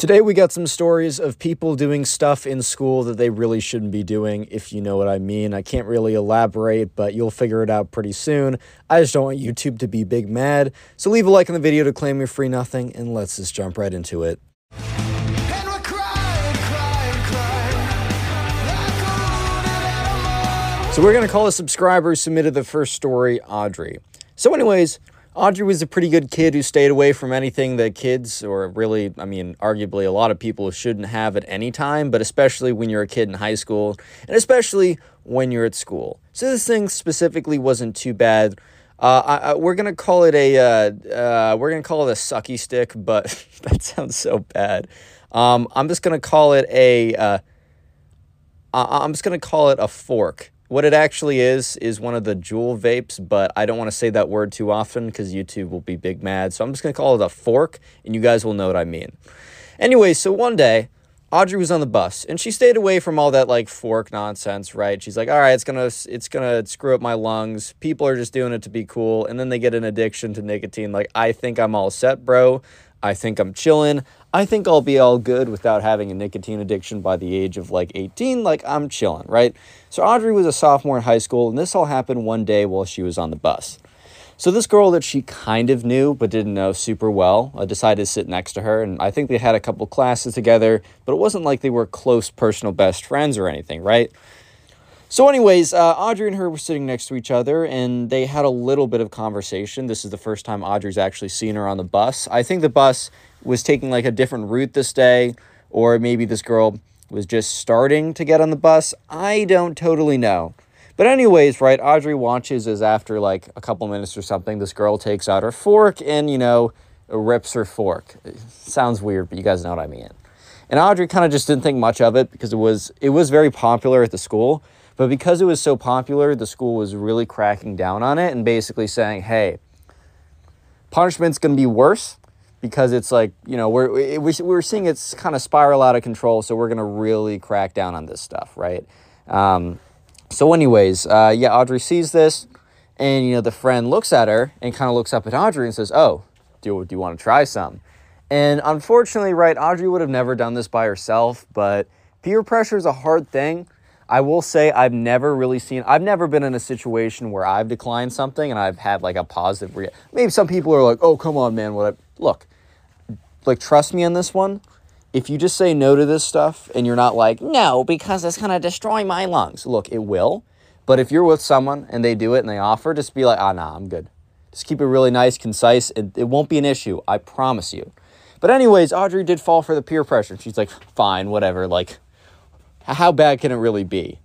Today, we got some stories of people doing stuff in school that they really shouldn't be doing, if you know what I mean. I can't really elaborate, but you'll figure it out pretty soon. I just don't want YouTube to be big mad. So, leave a like on the video to claim your free nothing, and let's just jump right into it. So, we're going to call a subscriber who submitted the first story Audrey. So, anyways, Audrey was a pretty good kid who stayed away from anything that kids, or really, I mean, arguably a lot of people shouldn't have at any time, but especially when you're a kid in high school, and especially when you're at school. So this thing specifically wasn't too bad. Uh, I, I, we're gonna call it a uh, uh, we're gonna call it a sucky stick, but that sounds so bad. Um, I'm just gonna call it a uh, I- I'm just gonna call it a fork. What it actually is is one of the Juul vapes, but I don't want to say that word too often because YouTube will be big mad. So I'm just gonna call it a fork, and you guys will know what I mean. Anyway, so one day, Audrey was on the bus, and she stayed away from all that like fork nonsense, right? She's like, "All right, it's gonna it's gonna screw up my lungs. People are just doing it to be cool, and then they get an addiction to nicotine. Like, I think I'm all set, bro. I think I'm chilling. I think I'll be all good without having a nicotine addiction by the age of like 18. Like, I'm chilling, right? So, Audrey was a sophomore in high school, and this all happened one day while she was on the bus. So, this girl that she kind of knew but didn't know super well uh, decided to sit next to her, and I think they had a couple classes together, but it wasn't like they were close personal best friends or anything, right? So, anyways, uh, Audrey and her were sitting next to each other, and they had a little bit of conversation. This is the first time Audrey's actually seen her on the bus. I think the bus was taking like a different route this day, or maybe this girl was just starting to get on the bus. I don't totally know. But, anyways, right, Audrey watches as after like a couple minutes or something, this girl takes out her fork and, you know, rips her fork. sounds weird, but you guys know what I mean. And Audrey kind of just didn't think much of it because it was it was very popular at the school. But because it was so popular, the school was really cracking down on it and basically saying, "Hey, punishment's going to be worse because it's like you know we're we, we're seeing it's kind of spiral out of control. So we're going to really crack down on this stuff, right?" Um, so, anyways, uh, yeah, Audrey sees this, and you know the friend looks at her and kind of looks up at Audrey and says, "Oh, do do you want to try some?" And unfortunately, right, Audrey would have never done this by herself, but peer pressure is a hard thing. I will say I've never really seen, I've never been in a situation where I've declined something and I've had like a positive reaction. Maybe some people are like, oh, come on, man. What? I-. Look, like, trust me on this one. If you just say no to this stuff and you're not like, no, because it's going to destroy my lungs, look, it will. But if you're with someone and they do it and they offer, just be like, ah, nah, I'm good. Just keep it really nice, concise. It, it won't be an issue. I promise you. But anyways, Audrey did fall for the peer pressure. She's like, fine, whatever. Like, how bad can it really be?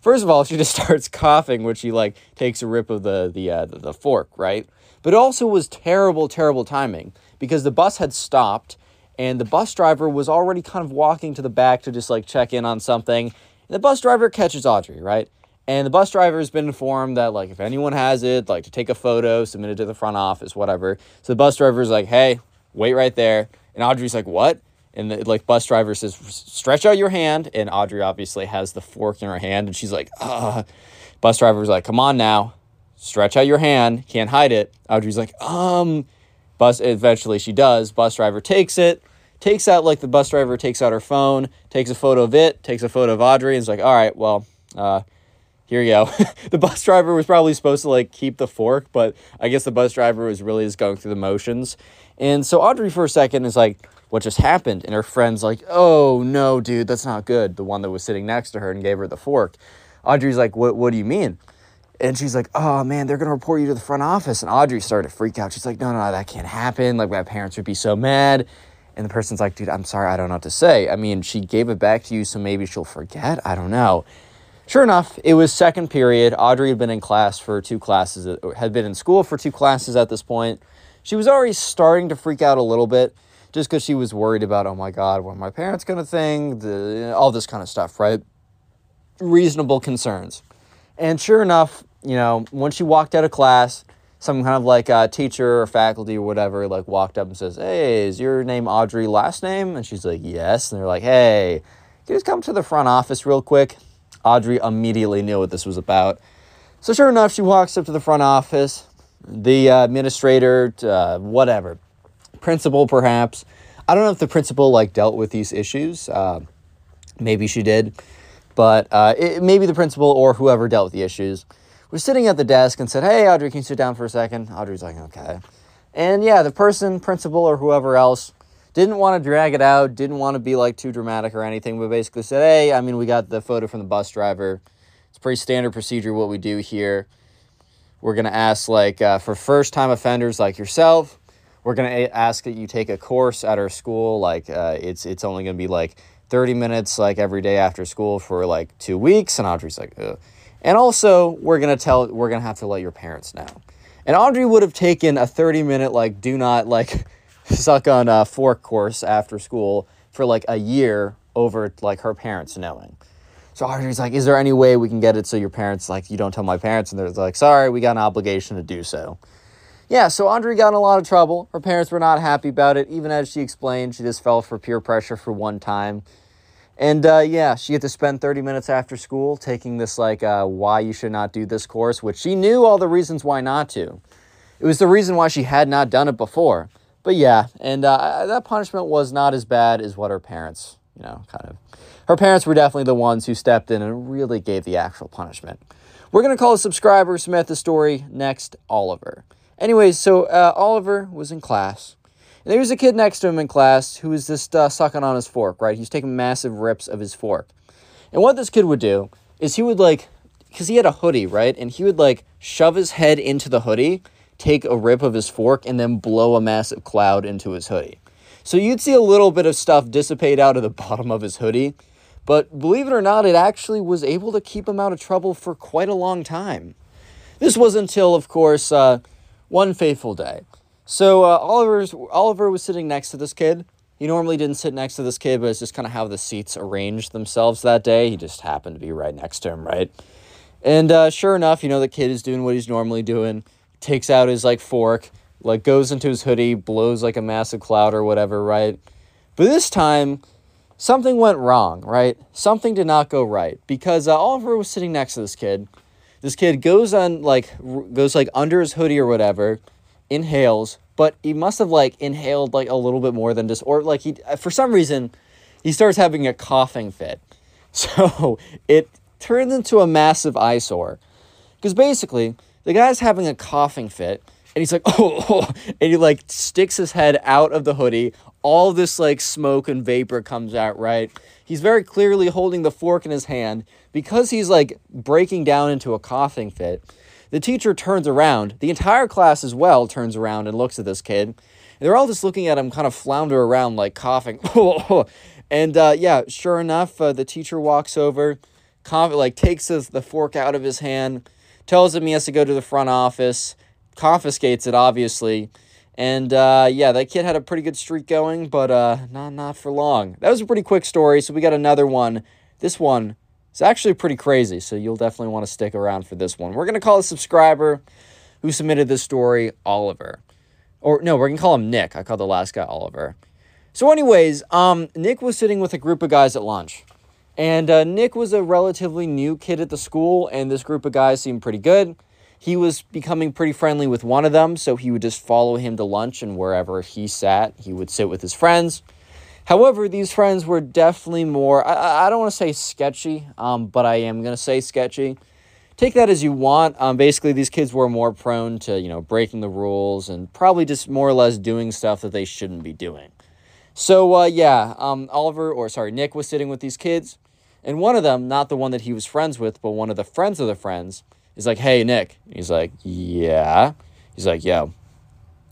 First of all, she just starts coughing when she like takes a rip of the the uh, the, fork, right? But it also was terrible, terrible timing because the bus had stopped and the bus driver was already kind of walking to the back to just like check in on something. And the bus driver catches Audrey, right? And the bus driver has been informed that like if anyone has it, like to take a photo, submit it to the front office, whatever. So the bus driver is like, "Hey, wait right there." And Audrey's like, "What?" And the like bus driver says, "Stretch out your hand." And Audrey obviously has the fork in her hand, and she's like, "Ah." Bus driver's like, "Come on now, stretch out your hand. Can't hide it." Audrey's like, "Um." Bus. Eventually, she does. Bus driver takes it, takes out like the bus driver takes out her phone, takes a photo of it, takes a photo of Audrey, and is like, "All right, well." Uh, here you go. the bus driver was probably supposed to like keep the fork, but I guess the bus driver was really just going through the motions. And so Audrey for a second is like, what just happened? And her friend's like, oh no, dude, that's not good. The one that was sitting next to her and gave her the fork. Audrey's like, what, what do you mean? And she's like, oh man, they're to report you to the front office. And Audrey started to freak out. She's like, no, no, that can't happen. Like, my parents would be so mad. And the person's like, dude, I'm sorry, I don't know what to say. I mean, she gave it back to you, so maybe she'll forget. I don't know. Sure enough, it was second period. Audrey had been in class for two classes, had been in school for two classes at this point. She was already starting to freak out a little bit just because she was worried about, oh my God, what are my parents going to think? The, all this kind of stuff, right? Reasonable concerns. And sure enough, you know, when she walked out of class, some kind of like uh, teacher or faculty or whatever like walked up and says, "Hey, is your name Audrey last name?" And she's like, "Yes." And they're like, "Hey, can you just come to the front office real quick?" Audrey immediately knew what this was about. So sure enough, she walks up to the front office. The uh, administrator, uh, whatever, principal perhaps. I don't know if the principal like dealt with these issues. Uh, maybe she did, but uh, it, maybe the principal or whoever dealt with the issues was sitting at the desk and said, "Hey, Audrey, can you sit down for a second? Audrey's like, "Okay," and yeah, the person, principal or whoever else, didn't want to drag it out, didn't want to be like too dramatic or anything, but basically said, "Hey, I mean, we got the photo from the bus driver. It's pretty standard procedure what we do here. We're gonna ask like uh, for first time offenders like yourself." we're gonna ask that you take a course at our school. Like uh, it's it's only gonna be like thirty minutes, like every day after school for like two weeks. And Audrey's like, Ugh. and also we're gonna tell we're gonna have to let your parents know. And Audrey would have taken a thirty minute like do not like suck on a fork course after school for like a year over like her parents knowing. So Audrey's like, is there any way we can get it so your parents like you don't tell my parents? And they're like, sorry, we got an obligation to do so. Yeah, so Audrey got in a lot of trouble. Her parents were not happy about it. Even as she explained, she just fell for peer pressure for one time. And uh, yeah, she had to spend 30 minutes after school taking this, like, uh, why you should not do this course, which she knew all the reasons why not to. It was the reason why she had not done it before. But yeah, and uh, that punishment was not as bad as what her parents, you know, kind of. Her parents were definitely the ones who stepped in and really gave the actual punishment. We're going to call a subscriber who the story next, Oliver. Anyways, so uh, Oliver was in class. And there was a kid next to him in class who was just uh, sucking on his fork, right? He's taking massive rips of his fork. And what this kid would do is he would like, because he had a hoodie, right? And he would like shove his head into the hoodie, take a rip of his fork, and then blow a massive cloud into his hoodie. So you'd see a little bit of stuff dissipate out of the bottom of his hoodie. But believe it or not, it actually was able to keep him out of trouble for quite a long time. This was until, of course, uh, one fateful day. So uh, Oliver's Oliver was sitting next to this kid. He normally didn't sit next to this kid, but it's just kind of how the seats arranged themselves that day. He just happened to be right next to him, right? And uh, sure enough, you know, the kid is doing what he's normally doing. Takes out his like fork, like goes into his hoodie, blows like a massive cloud or whatever, right? But this time, something went wrong, right? Something did not go right because uh, Oliver was sitting next to this kid. This kid goes on like r- goes like under his hoodie or whatever, inhales, but he must have like inhaled like a little bit more than just or like he uh, for some reason he starts having a coughing fit. So it turns into a massive eyesore. Because basically, the guy's having a coughing fit, and he's like, oh, oh," and he like sticks his head out of the hoodie. All this like smoke and vapor comes out, right? He's very clearly holding the fork in his hand because he's like breaking down into a coughing fit. The teacher turns around, the entire class as well turns around and looks at this kid. They're all just looking at him kind of flounder around, like coughing. and uh, yeah, sure enough, uh, the teacher walks over, cough, like takes his, the fork out of his hand, tells him he has to go to the front office, confiscates it, obviously. And uh, yeah, that kid had a pretty good streak going, but uh, not not for long. That was a pretty quick story. So we got another one. This one is actually pretty crazy. So you'll definitely want to stick around for this one. We're gonna call a subscriber who submitted this story Oliver, or no, we're gonna call him Nick. I called the last guy Oliver. So, anyways, um, Nick was sitting with a group of guys at lunch. And uh, Nick was a relatively new kid at the school, and this group of guys seemed pretty good. He was becoming pretty friendly with one of them, so he would just follow him to lunch, and wherever he sat, he would sit with his friends. However, these friends were definitely more, I- I, don't want to say sketchy, um, but I am going to say sketchy. Take that as you want. Um, basically, these kids were more prone to, you know, breaking the rules and probably just more or less doing stuff that they shouldn't be doing. So uh, yeah, um, Oliver or sorry, Nick was sitting with these kids, and one of them, not the one that he was friends with, but one of the friends of the friends, is like, "Hey, Nick." He's like, "Yeah." He's like, "Yo,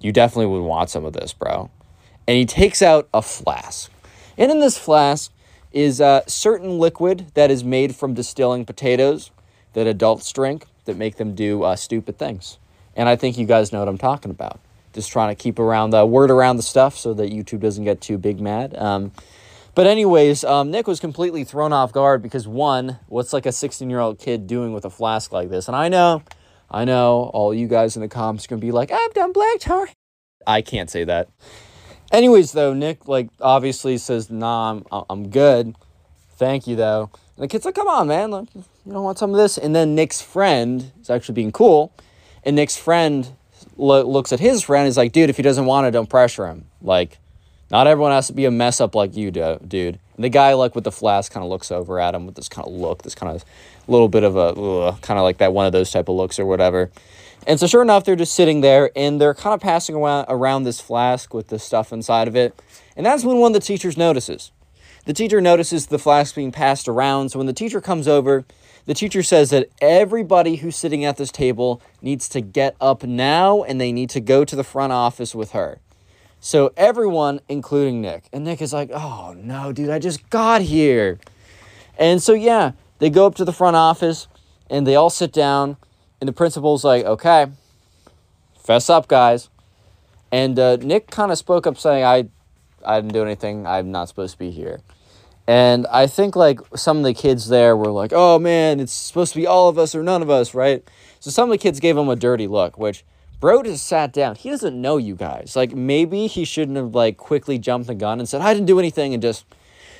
you definitely would want some of this, bro." And he takes out a flask, and in this flask is a certain liquid that is made from distilling potatoes that adults drink that make them do uh, stupid things. And I think you guys know what I'm talking about just trying to keep around the word around the stuff so that YouTube doesn't get too big mad. Um, but anyways, um, Nick was completely thrown off guard because one, what's like a 16 year old kid doing with a flask like this? And I know, I know, all you guys in the comments are gonna be like, I've done black tar. I can't say that. Anyways, though, Nick like obviously says, Nah, I'm I'm good. Thank you though. And the kid's like, Come on, man, like, you don't want some of this? And then Nick's friend is actually being cool, and Nick's friend lo- looks at his friend is like, dude, if he doesn't want it, don't pressure him. Like, Not everyone has to be a mess up like you do, dude. And the guy, like with the flask, kind of looks over at him with this kind of look, this kind of little bit of a kind of like that one of those type of looks or whatever. And so, sure enough, they're just sitting there and they're kind of passing around, around this flask with the stuff inside of it. And that's when one of the teachers notices. The teacher notices the flask being passed around. So, when the teacher comes over, the teacher says that everybody who's sitting at this table needs to get up now and they need to go to the front office with her. So, everyone, including Nick. And Nick is like, oh no, dude, I just got here. And so, yeah, they go up to the front office and they all sit down and the principal's like, okay, fess up, guys. And uh, Nick kind of spoke up saying, I, I didn't do anything. I'm not supposed to be here. And I think like some of the kids there were like, oh man, it's supposed to be all of us or none of us, right? So some of the kids gave him a dirty look, which bro just sat down. He doesn't know you guys. Like maybe he shouldn't have like quickly jumped the gun and said, I didn't do anything and just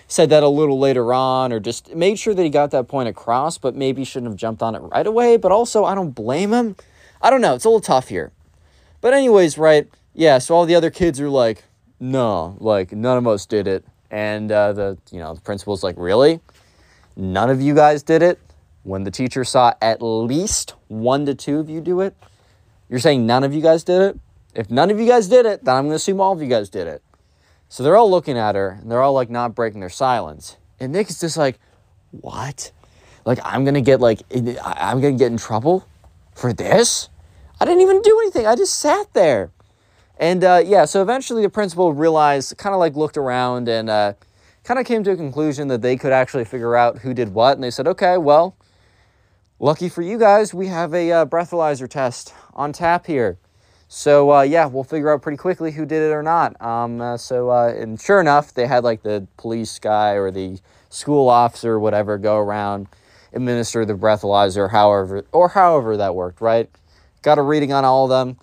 said that a little later on or just made sure that he got that point across, but maybe shouldn't have jumped on it right away. But also, I don't blame him. I don't know. It's a little tough here. But, anyways, right? Yeah, so all the other kids are like, no, like, none of us did it. And uh, the, you know, the principal's like, really? None of you guys did it? When the teacher saw at least one to two of you do it? You're saying none of you guys did it? If none of you guys did it, then I'm going to assume all of you guys did it. So they're all looking at her and they're all like not breaking their silence. And Nick is just like, what? Like, I'm going to get like, I'm going to get in trouble for this? I didn't even do anything. I just sat there. And uh, yeah, so eventually the principal realized, kind of like looked around and uh, kind of came to a conclusion that they could actually figure out who did what. And they said, okay, well, lucky for you guys, we have a uh, breathalyzer test on tap here. So uh, yeah, we'll figure out pretty quickly who did it or not. Um, uh, so uh, and sure enough, they had like the police guy or the school officer or whatever go around, administer the breathalyzer, however or however that worked. Right, got a reading on all of them,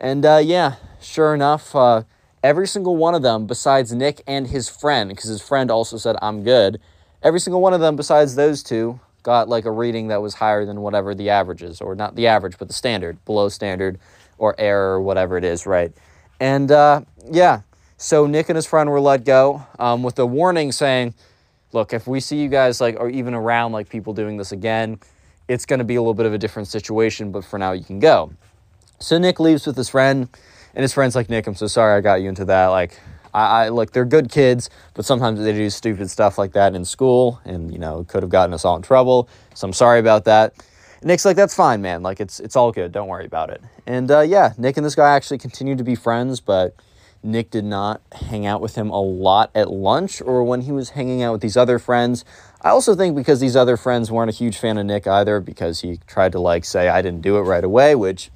and uh, yeah, sure enough, uh, every single one of them besides Nick and his friend, because his friend also said I'm good. Every single one of them besides those two got like a reading that was higher than whatever the average is, or not the average, but the standard, below standard or error or whatever it is, right? And uh, yeah, so Nick and his friend were let go um, with a warning saying, look, if we see you guys like, or even around like people doing this again, it's going to be a little bit of a different situation, but for now you can go. So Nick leaves with his friend, and his friend's like, Nick, I'm so sorry I got you into that. Like, I, I look, they're good kids, but sometimes they do stupid stuff like that in school, and you know, could have gotten us all in trouble. So I'm sorry about that. Nick's like, that's fine, man. Like, it's it's all good. Don't worry about it. And uh, yeah, Nick and this guy actually continued to be friends, but Nick did not hang out with him a lot at lunch or when he was hanging out with these other friends. I also think because these other friends weren't a huge fan of Nick either, because he tried to like say I didn't do it right away, which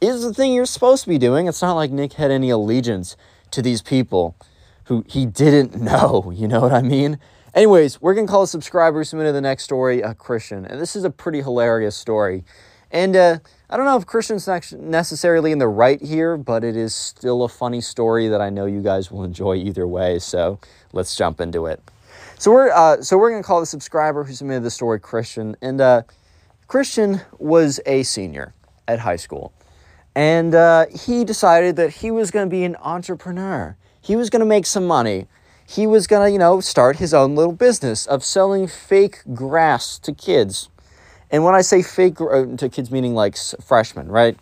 is the thing you're supposed to be doing. It's not like Nick had any allegiance to these people who he didn't know. You know what I mean? Anyways, we're going to call a subscriber who submitted the next story a Christian. And this is a pretty hilarious story. And uh, I don't know if Christian's necessarily in the right here, but it is still a funny story that I know you guys will enjoy either way. So let's jump into it. So we're uh, so we're gonna call the subscriber who submitted the story Christian, and uh, Christian was a senior at high school, and uh, he decided that he was gonna be an entrepreneur. He was gonna make some money he was gonna, you know, start his own little business of selling fake grass to kids. And when I say fake uh, to kids, meaning like freshmen, right?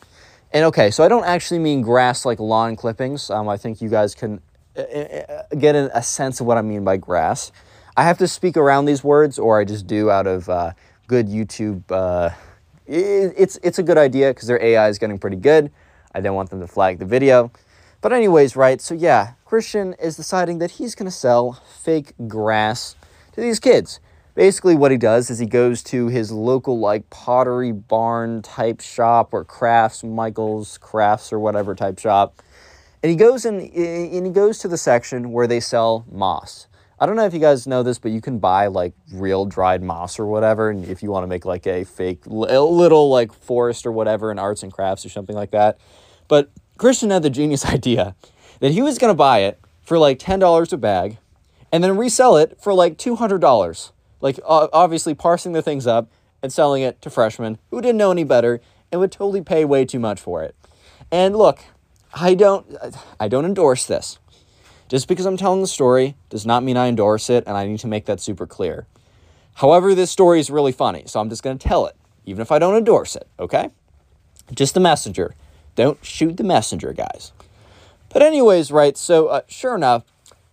And okay, so I don't actually mean grass like lawn clippings. Um, I think you guys can uh, uh, get a sense of what I mean by grass. I have to speak around these words, or I just do out of uh, good YouTube. Uh, it's it's a good idea because their AI is getting pretty good. I didn't want them to flag the video. But anyways, right, so yeah, Christian is deciding that he's going to sell fake grass to these kids. Basically, what he does is he goes to his local, like, pottery barn type shop or crafts, Michael's Crafts or whatever type shop. And he goes in, and he goes to the section where they sell moss. I don't know if you guys know this, but you can buy like real dried moss or whatever. And if you want to make like a fake little like forest or whatever in arts and crafts or something like that. But Christian had the genius idea that he was going to buy it for like $10 a bag and then resell it for like $200. Like, obviously, parsing the things up and selling it to freshmen who didn't know any better and would totally pay way too much for it. And look, I don't, I don't endorse this. Just because I'm telling the story does not mean I endorse it, and I need to make that super clear. However, this story is really funny, so I'm just going to tell it, even if I don't endorse it, okay? Just the messenger. Don't shoot the messenger, guys. But, anyways, right, so uh, sure enough,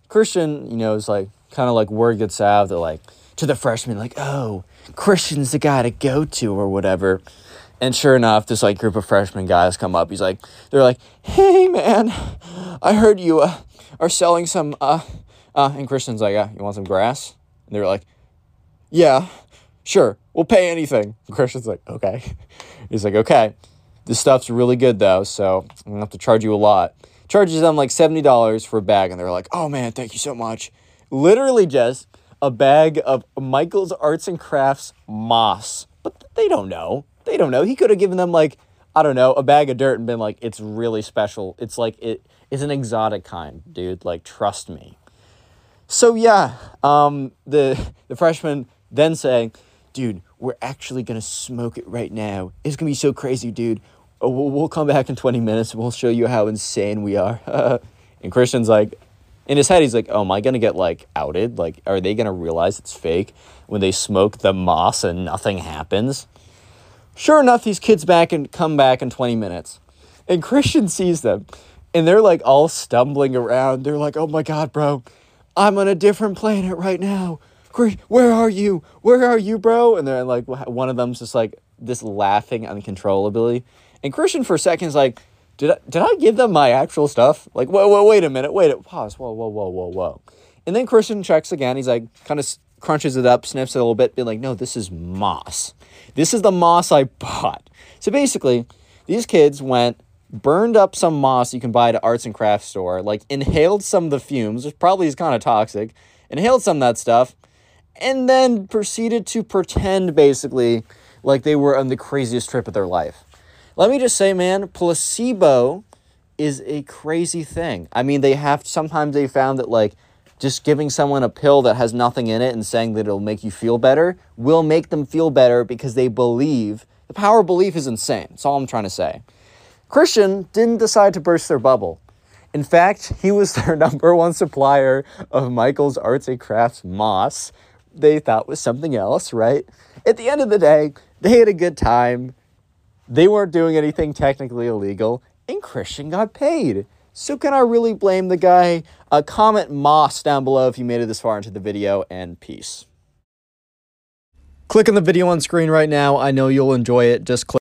Christian, you know, is like, kind of like word gets out, they're like, to the freshmen, like, oh, Christian's the guy to go to, or whatever. And sure enough, this like group of freshman guys come up. He's like, they're like, hey man, I heard you uh, are selling some, uh, uh, and Christian's like, uh, you want some grass? And they're like, yeah, sure, we'll pay anything. And Christian's like, okay. He's like, okay, this stuff's really good though, so I'm gonna have to charge you a lot. Charges them like $70 for a bag, and they're like, oh man, thank you so much. Literally just a bag of Michael's Arts and Crafts moss. But they don't know. They don't know. He could have given them like, I don't know, a bag of dirt and been like, it's really special. It's like it is an exotic kind, dude. Like, trust me. So yeah, um, the the freshman then saying, "Dude, we're actually gonna smoke it right now. It's gonna be so crazy, dude. Oh, We'll, come back in twenty minutes. We'll show you how insane we are." and Christian's like, in his head, he's like, "Oh, am I gonna get like outed? Like, are they gonna realize it's fake when they smoke the moss and nothing happens?" Sure enough, these kids back and come back in 20 minutes. And Christian sees them and they're like all stumbling around. They're like, oh my God, bro, I'm on a different planet right now. Chris, Where are you? Where are you, bro? And they're like, one of them's just like this laughing uncontrollably. And Christian for a second is like, did I, did I give them my actual stuff? Like, whoa, whoa, wait a minute, wait, a pause, whoa, whoa, whoa, whoa, whoa. And then Christian checks again. He's like, kind of crunches it up, sniffs it a little bit, being like, no, this is moss. This is the moss I bought. So basically, these kids went, burned up some moss you can buy at an arts and crafts store, like inhaled some of the fumes, which probably is kind of toxic, inhaled some of that stuff, and then proceeded to pretend basically like they were on the craziest trip of their life. Let me just say, man, placebo is a crazy thing. I mean, they have sometimes they found that like just giving someone a pill that has nothing in it and saying that it'll make you feel better will make them feel better because they believe. The power of belief is insane. That's all I'm trying to say. Christian didn't decide to burst their bubble. In fact, he was their number one supplier of Michael's Arts and Crafts moss. They thought was something else, right? At the end of the day, they had a good time. They weren't doing anything technically illegal, and Christian got paid. So can I really blame the guy? Uh, comment Moss down below if you made it this far into the video, and peace. Click on the video on screen right now. I know you'll enjoy it. Just click.